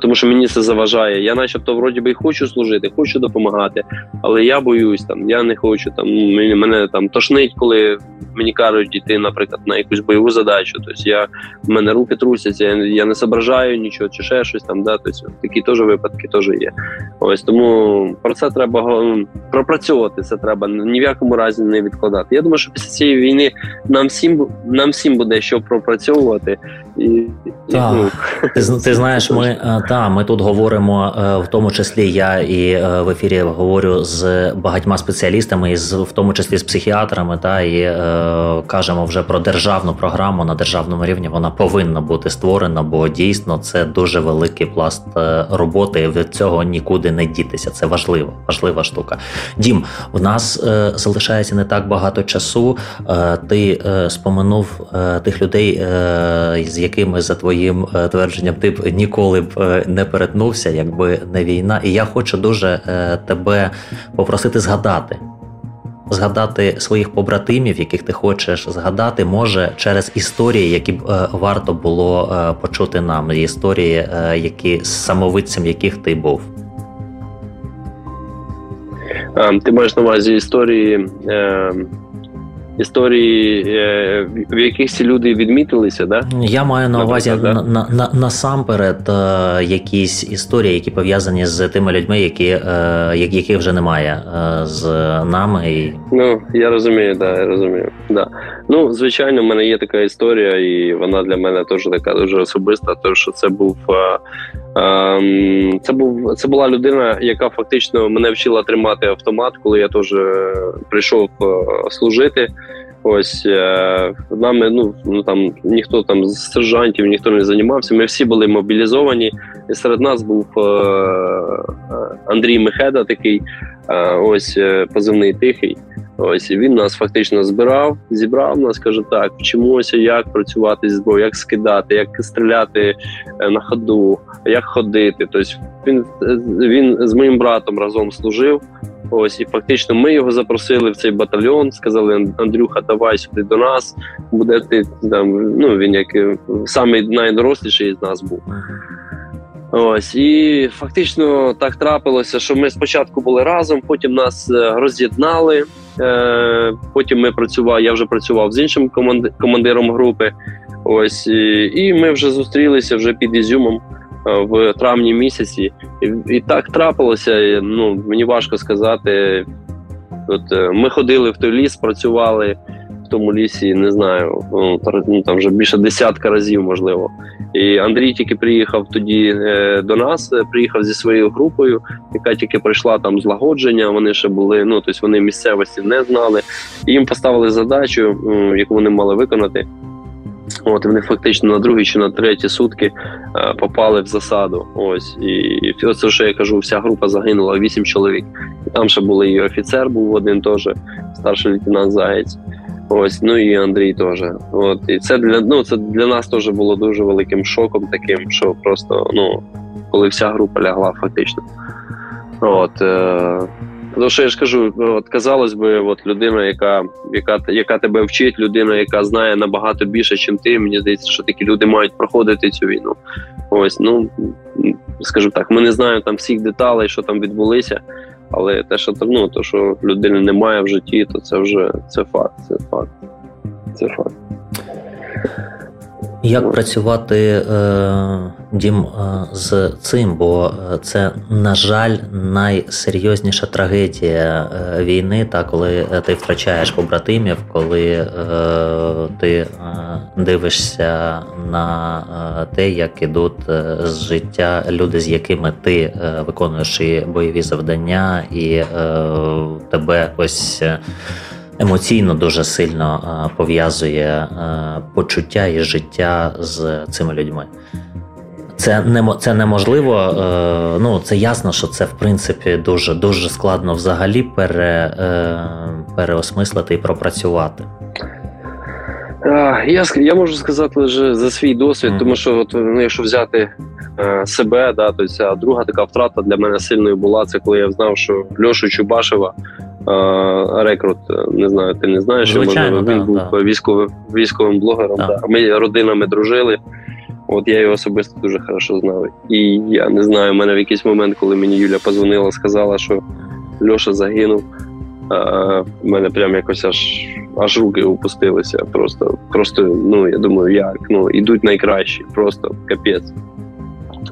тому що мені це заважає. Я, начебто, вроді би хочу служити, хочу допомагати, але я боюсь там, я не хочу там. Мене, там тошнить, коли мені кажуть йти, наприклад, на якусь бойову задачу. Тобто я в мене руки трусяться, я, я не зображаю нічого, чи ще щось там. Да, тобто такі теж випадки теж є. Ось тому про це треба пропрацьовувати. Це треба ні в якому разі не відкладати. Я думаю, що після цієї війни нам всім нам всім буде що пропрацьовувати і. Так, ну, ти ти знаєш, ми е, та ми тут говоримо е, в тому числі. Я і е, в ефірі говорю з багатьма спеціалістами, і з в тому числі з психіатрами, та і е, кажемо вже про державну програму на державному рівні. Вона повинна бути створена, бо дійсно це дуже великий пласт роботи. і Від цього нікуди не дітися. Це важливо, важлива штука. Дім, у нас е, залишається не так багато часу. Е, ти споминув тих людей, з якими за твоїм е, твердженням ти б ніколи б е, не перетнувся, якби не війна. І я хочу дуже е, тебе попросити згадати. Згадати своїх побратимів, яких ти хочеш згадати, може через історії, які б варто було почути нам, історії, які самовидцем яких ти був. Ти маєш на увазі історії історії, е, в яких ці люди відмітилися, да? Я маю на увазі на, на, на, насамперед е, якісь історії, які пов'язані з тими людьми, які е, яких вже немає з нами. І... Ну я розумію, да, я розумію. Да. Ну, звичайно, в мене є така історія, і вона для мене теж така дуже особиста. Тому що це був це був це була людина, яка фактично мене вчила тримати автомат, коли я теж прийшов служити. Ось е, нами, ну ну там ніхто там з сержантів, ніхто не займався. Ми всі були мобілізовані. І серед нас був е, е Андрій Мехеда, такий е, ось е, позивний тихий. Ось і він нас фактично збирав, зібрав нас, каже, так, вчимося, як працювати зі зброєю, як скидати, як стріляти е, на ходу, як ходити. Тобто він він з моїм братом разом служив. Ось і фактично ми його запросили в цей батальйон. Сказали: Андрюха, давай сюди до нас. Буде ти там. Ну він як самий найдоросліший з нас був. Ось і фактично так трапилося, що ми спочатку були разом, потім нас е, роз'єднали. Е, потім ми працювали. Я вже працював з іншим командиром групи. Ось і ми вже зустрілися вже під Ізюмом е, в травні місяці. І, і так трапилося. Ну мені важко сказати. От ми ходили в той ліс, працювали в тому лісі. Не знаю, ну, ну там вже більше десятка разів, можливо. І Андрій тільки приїхав тоді е, до нас, е, приїхав зі своєю групою, яка тільки прийшла там злагодження. Вони ще були, ну тобто вони місцевості не знали. І їм поставили задачу, яку вони мали виконати. От вони фактично на другі чи на треті сутки е, попали в засаду. Ось і, і це що я кажу, вся група загинула, вісім чоловік. І там ще були і офіцер, був один теж старший лейтенант Заєць. Ось, ну і Андрій теж. От і це для ну це для нас теж було дуже великим шоком, таким, що просто ну коли вся група лягла, фактично. От е, то, що я ж кажу, от казалось би, от людина, яка яка яка тебе вчить, людина, яка знає набагато більше, ніж ти. Мені здається, що такі люди мають проходити цю війну. Ось, ну скажу так, ми не знаємо там всіх деталей, що там відбулися. Але те, що ну, то, що людини немає в житті, то це вже це факт. Це факт. Це факт. Як працювати е, дім е, з цим? Бо е, це, на жаль, найсерйозніша трагедія війни, та коли ти втрачаєш побратимів, коли ти дивишся на те, як ідуть з життя люди, з якими ти виконуєш і бойові завдання, і тебе ось емоційно дуже сильно е, пов'язує е, почуття і життя з цими людьми. Це не це неможливо. Е, ну це ясно, що це в принципі дуже дуже складно взагалі пере, переосмислити і пропрацювати. Я я можу сказати лише за свій досвід, mm-hmm. тому що от, ну, якщо взяти себе, да, то ця друга така втрата для мене сильною була. Це коли я знав, що Льошу Чубашева рекрут, не знаю, ти не знаєш, що можливо, він да, був да. військовим військовим блогером. Да. Ми родинами дружили. От я його особисто дуже хорошо знав. І я не знаю, в мене в якийсь момент, коли мені Юля позвонила, сказала, що Льоша загинув. А, в мене прям якось аж аж руки опустилися. Просто, просто, ну я думаю, як ну ідуть найкращі, просто капець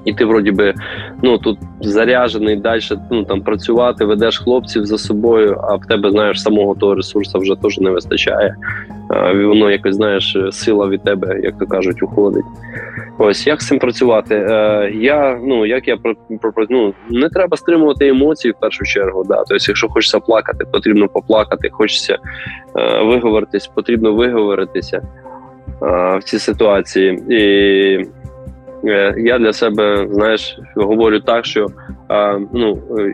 і ти вроді би ну тут заряджений далі ну там працювати, ведеш хлопців за собою, а в тебе знаєш самого того ресурсу вже теж не вистачає. Воно якось знаєш, сила від тебе, як то кажуть, уходить. Ось як з цим працювати? Е, Я ну як я ну, не треба стримувати емоції в першу чергу. Да? Тобто, якщо хочеться плакати, потрібно поплакати, хочеться е, виговоритись, потрібно виговоритися е, в цій ситуації. І я для себе знаєш говорю так, що ну е,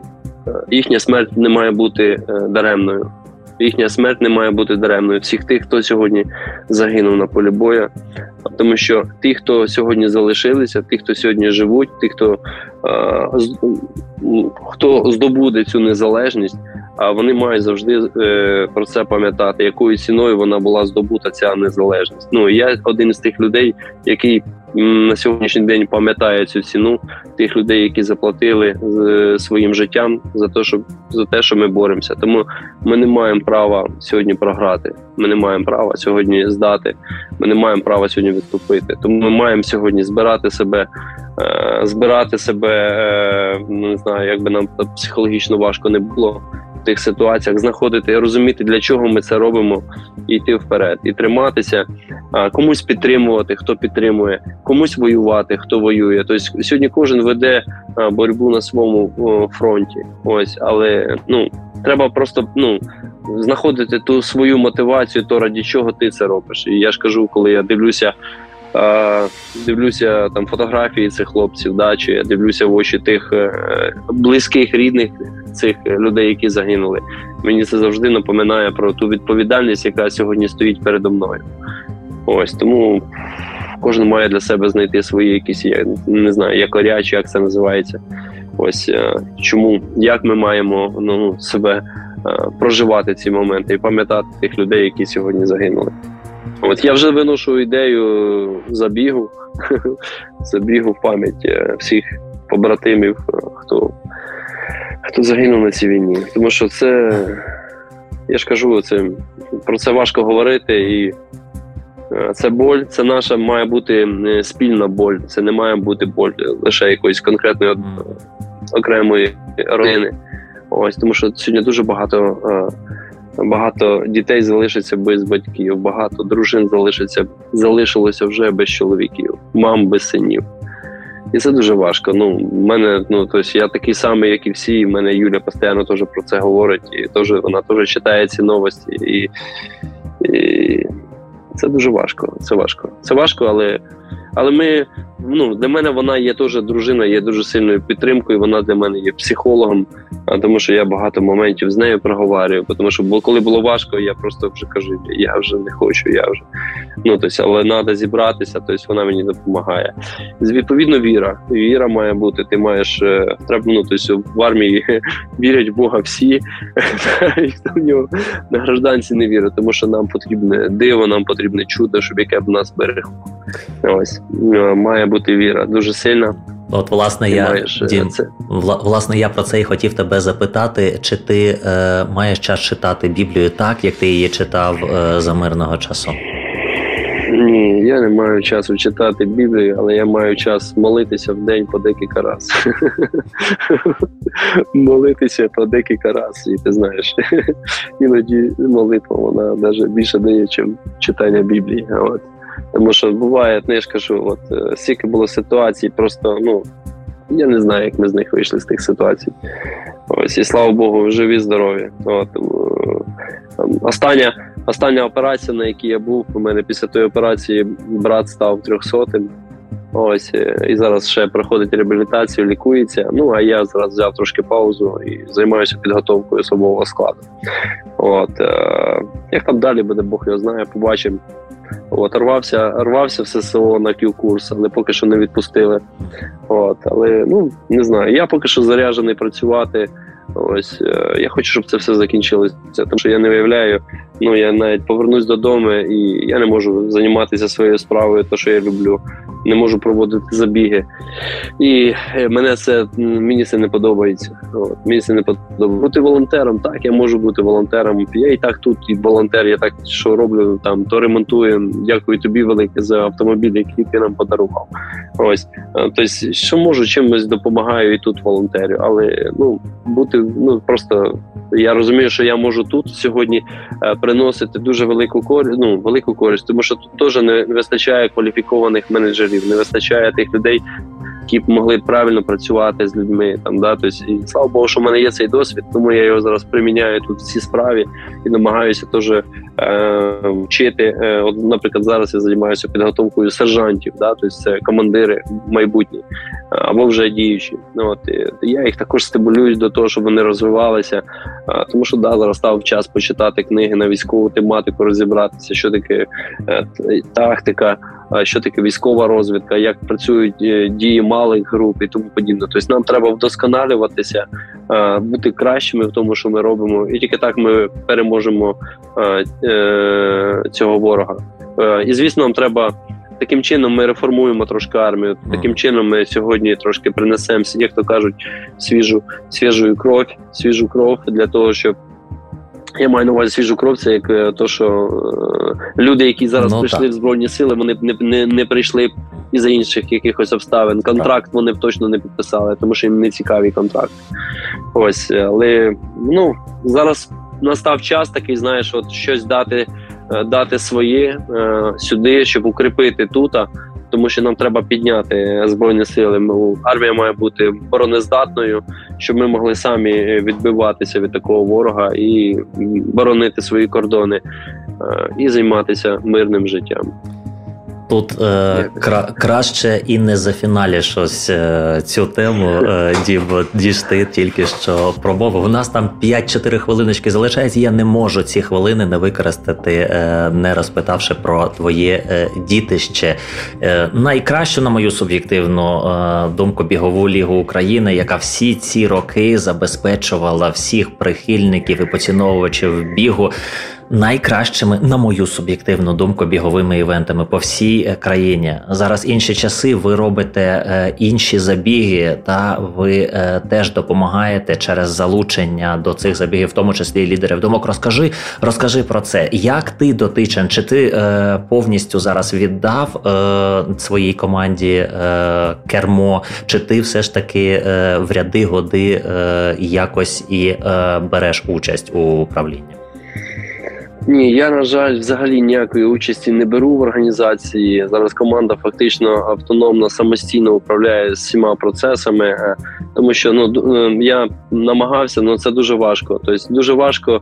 їхня смерть не має бути е, даремною. Їхня смерть не має бути даремною. Всіх тих, хто сьогодні загинув на полі бою, тому що ті, хто сьогодні залишилися, ті, хто сьогодні живуть, ті, хто хто здобуде цю незалежність, а вони мають завжди е, про це пам'ятати, якою ціною вона була здобута ця незалежність. Ну я один з тих людей, який на сьогоднішній день пам'ятає цю ціну тих людей, які заплатили з своїм життям за те, що за те, що ми боремося. Тому ми не маємо права сьогодні програти. Ми не маємо права сьогодні здати. Ми не маємо права сьогодні відступити. Тому ми маємо сьогодні збирати себе, е, збирати себе. Е, ну не знаю, як би нам психологічно важко не було тих ситуаціях знаходити розуміти, для чого ми це робимо, і йти вперед, і триматися, комусь підтримувати, хто підтримує, комусь воювати, хто воює. Тобто сьогодні кожен веде боротьбу на своєму фронті. Ось, але ну треба просто ну знаходити ту свою мотивацію, то раді чого ти це робиш. І я ж кажу, коли я дивлюся. Дивлюся там фотографії цих хлопців, да, чи я дивлюся в очі тих е, близьких рідних цих людей, які загинули. Мені це завжди напоминає про ту відповідальність, яка сьогодні стоїть передо мною. Ось тому кожен має для себе знайти свої якісь, я не знаю, якоря, чи як це називається. Ось е, чому як ми маємо ну, себе е, проживати ці моменти і пам'ятати тих людей, які сьогодні загинули. От я вже виношу ідею забігу, забігу в пам'ять е, всіх побратимів, хто хто загинув на цій війні. Тому що це, я ж кажу, це про це важко говорити, і це боль, це наша має бути спільна боль. Це не має бути боль лише якоїсь конкретної окремої родини. Ось тому, що сьогодні дуже багато е, багато дітей залишиться без батьків, багато дружин залишиться, залишилося вже без чоловіків, мам без синів. І це дуже важко. Ну, в мене, ну тобто я такий самий, як і всі. і мене Юля постійно теж про це говорить, і теж вона теж читає ці новості. І, і це дуже важко. Це важко. Це важко, але але ми ну для мене вона є теж дружина, є дуже сильною підтримкою. Вона для мене є психологом, тому що я багато моментів з нею проговорюю. Тому що коли було важко, я просто вже кажу, я вже не хочу, я вже ну тобто, але треба зібратися. Тобто вона мені допомагає. Відповідно, віра. Віра має бути. Ти маєш е, треба ну, тобто, в армії вірять в Бога всі, ніхто в нього на гражданці не вірить, тому що нам потрібне диво, нам потрібне чудо, щоб яке б нас берегло. Ось має бути віра дуже сильна. От, власне, я маєш, е, Дім, це. власне, я про це і хотів тебе запитати, чи ти е, маєш час читати Біблію так, як ти її читав е, за мирного часу? Ні, я не маю часу читати Біблію, але я маю час молитися в день по декілька разів. молитися по декілька разів, і ти знаєш, іноді молитва вона навіть більше дає, ніж читання Біблії. От. Тому що буває, я ж кажу, от е, скільки було ситуацій, просто ну я не знаю, як ми з них вийшли з тих ситуацій. Ось і слава Богу, живі, здорові. От, е, Остання остання операція, на якій я був, у мене після тої операції брат став трьохсотим. Ось е, і зараз ще проходить реабілітацію, лікується. Ну а я зараз взяв трошки паузу і займаюся підготовкою особового складу. От як там далі буде, Бог його знає, побачимо. От, рвався, рвався в ССО на Q-курс, але поки що не відпустили. От, Але ну не знаю. Я поки що заряджений працювати. Ось е, я хочу, щоб це все закінчилося. Тому що я не виявляю. Ну я навіть повернусь додому, і я не можу займатися своєю справою, то що я люблю не можу проводити забіги. І е, мене це мені це не подобається. От, Мені це не подобається. Бути волонтером, так, я можу бути волонтером. Я і так тут і волонтер, я так що роблю, там то ремонтую. Дякую тобі велике за автомобіль, який ти нам подарував. Ось тобто, що можу, чимось допомагаю і тут волонтерю, але ну бути ну просто. Я розумію, що я можу тут сьогодні е, приносити дуже велику користь, ну велику користь, тому що тут теж не вистачає кваліфікованих менеджерів, не вистачає тих людей, які б могли правильно працювати з людьми. Там да, тобто, і слава Богу, що в мене є цей досвід, тому я його зараз приміняю тут в цій справі і намагаюся теж е, вчити. Е, от, наприклад, зараз я займаюся підготовкою сержантів, да, тобто це командири майбутні або вже діючі. Ну от і, я їх також стимулюю до того, щоб вони розвивалися. А, тому що да, зараз став час почитати книги на військову тематику, розібратися, що таке е, тактика що таке військова розвідка, як працюють е, дії малих груп і тому подібне. Тобто нам треба вдосконалюватися, бути кращими в тому, що ми робимо, і тільки так ми переможемо е, цього ворога. Е, і звісно, нам треба. Таким чином ми реформуємо трошки армію. Таким чином ми сьогодні трошки принесемо, як то кажуть, свіжу свіжу кров, свіжу кров для того, щоб я маю на увазі свіжу кров, це як е, то, що е, люди, які зараз ну, прийшли так. в збройні сили, вони б не не, не прийшли із за інших якихось обставин. Контракт так. вони б точно не підписали, тому що їм не цікавий контракт. Ось, але ну зараз настав час такий, знаєш, от щось дати, е, дати своє е, сюди, щоб укріпити тут. Тому що нам треба підняти збройні сили. Армія має бути обороноздатною, щоб ми могли самі відбиватися від такого ворога і боронити свої кордони е, і займатися мирним життям. Тут е, кра- краще і не зафіналі щось е, цю тему, е, Дім, діж ти тільки що промовив. У нас там 5-4 хвилиночки залишається. Я не можу ці хвилини не використати, е, не розпитавши про твоє е, дітище. Е, найкращу, на мою суб'єктивну е, думку, бігову лігу України, яка всі ці роки забезпечувала всіх прихильників і поціновувачів бігу найкращими, на мою суб'єктивну думку, біговими івентами по всій е, країні. Зараз інші часи. Ви робите е, інші забіги, та ви е, теж допомагаєте через залучення до цих забігів, в тому числі лідерів думок. Розкажи, розкажи про це. Як ти дотичен? Чи ти повністю зараз віддав своїй команді кермо? Чи ти все ж таки в ряди годи якось і береш участь у управлінні? Ні, я на жаль, взагалі ніякої участі не беру в організації. Зараз команда фактично автономно самостійно управляє всіма процесами, е, тому що ну е, я намагався, але ну, це дуже важко. Тобто дуже важко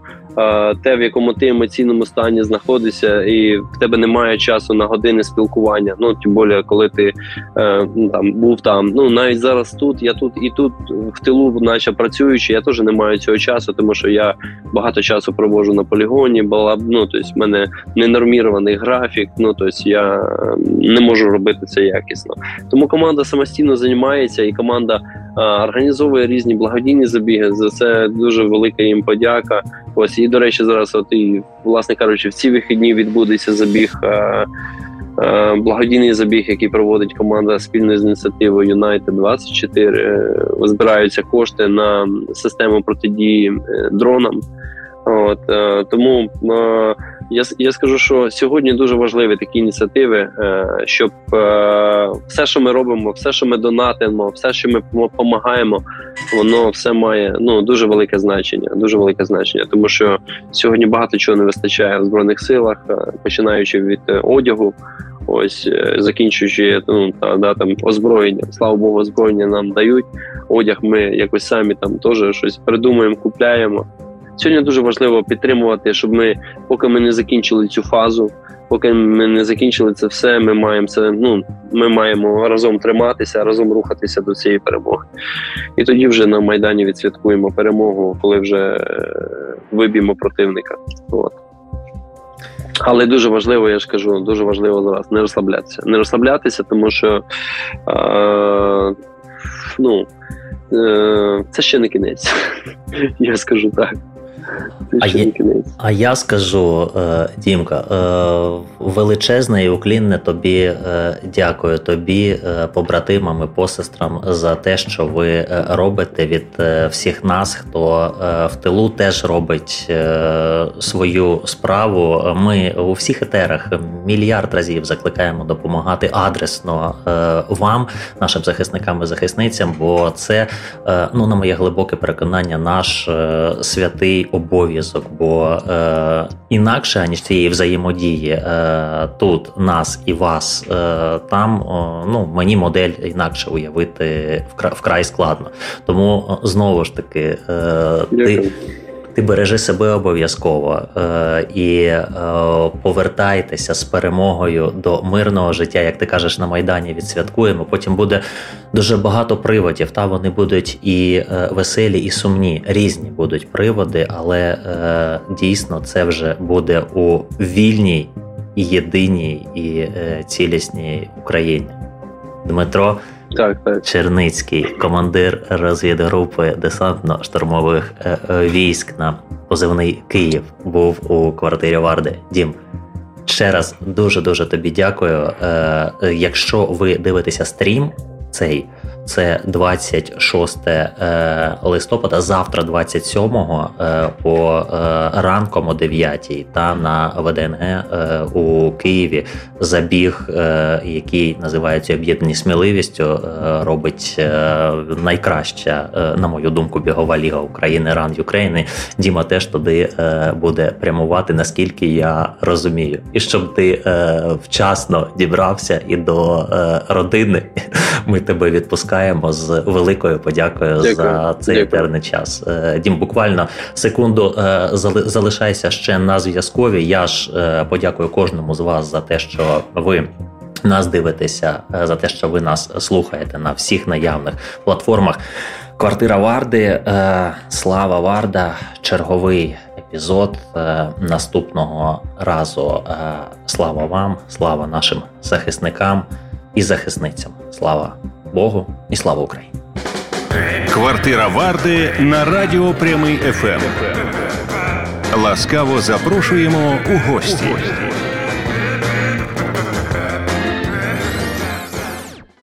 те, в якому ти емоційному стані знаходишся, і в тебе немає часу на години спілкування. Ну тим більше, коли ти е, ну, там був там. Ну навіть зараз тут, я тут і тут в тилу, наче працюючи, я теж не маю цього часу, тому що я багато часу провожу на полігоні. Була ну тобто в мене ненормірований графік. Ну тобто я не можу робити це якісно. Тому команда самостійно займається, і команда організовує різні благодійні забіги. За це дуже велика їм подяка. Ось і до речі, зараз от і власне кажучи, в ці вихідні відбудеться забіг. Благодійний забіг, який проводить команда спільно з ініціативою United 24 збираються кошти на систему протидії е, дронам. От е, тому е, я я скажу, що сьогодні дуже важливі такі ініціативи, е, щоб все, що ми робимо, все, що ми донатимо, все, що ми допомагаємо, воно все має ну дуже велике значення. Дуже велике значення, тому що сьогодні багато чого не вистачає в збройних силах, починаючи від одягу. Ось закінчуючи ну та да там озброєння, слава Богу, озброєння нам дають. Одяг ми якось самі там теж щось придумуємо, купляємо. Сьогодні дуже важливо підтримувати, щоб ми, поки ми не закінчили цю фазу, поки ми не закінчили це все, ми маємо це. Ну ми маємо разом триматися, разом рухатися до цієї перемоги. І тоді вже на майдані відсвяткуємо перемогу, коли вже е, виб'ємо противника. От. Але дуже важливо, я ж кажу, дуже важливо зараз не розслаблятися. Не розслаблятися, тому що е, ну, е, це ще не кінець. Я скажу так. А я, а я скажу, е, Дімка, е, величезне і уклінне тобі е, дякую тобі, побратимам і посестрам, за те, що ви робите від всіх нас, хто в тилу теж робить свою справу. Ми у всіх етерах мільярд разів закликаємо допомагати адресно вам, нашим захисникам і захисницям, бо це, ну на моє глибоке переконання, наш святий обов'язок, бо е, інакше аніж цієї взаємодії е, тут нас і вас, е, там ну мені модель інакше уявити вкрай складно. Тому знову ж таки, е, ти ти бережи себе обов'язково е, і е, повертайтеся з перемогою до мирного життя, як ти кажеш, на Майдані відсвяткуємо. Потім буде дуже багато приводів. Та вони будуть і е, веселі, і сумні. Різні будуть приводи, але дійсно це вже буде у вільній, єдиній і цілісній Україні. Дмитро. Так, так. Черницький, командир розвідгрупи десантно-штурмових е, е, військ на позивний Київ, був у квартирі Варди. Дім. Ще раз дуже дуже тобі дякую. Е, якщо ви дивитеся стрім цей, Це 26 листопада, завтра, 27-го, по ранком о 9 та на ВДНГ у Києві забіг, який називається об'єднані сміливістю, робить найкраща, на мою думку, бігова ліга України Ран України. Діма теж туди буде прямувати, наскільки я розумію, і щоб ти вчасно дібрався і до родини. Ми тебе відпускаємо з великою подякою Дякую. за цей етерний час. Е, Дім, буквально секунду е, залишайся ще на зв'язкові. Я ж е, подякую кожному з вас за те, що ви. Нас дивитеся за те, що ви нас слухаєте на всіх наявних платформах. Квартира Варди, слава Варда, черговий епізод наступного разу. Слава вам, слава нашим захисникам і захисницям. Слава Богу і слава Україні! Квартира Варди на радіо Прямий ФМ. Ласкаво запрошуємо у гості.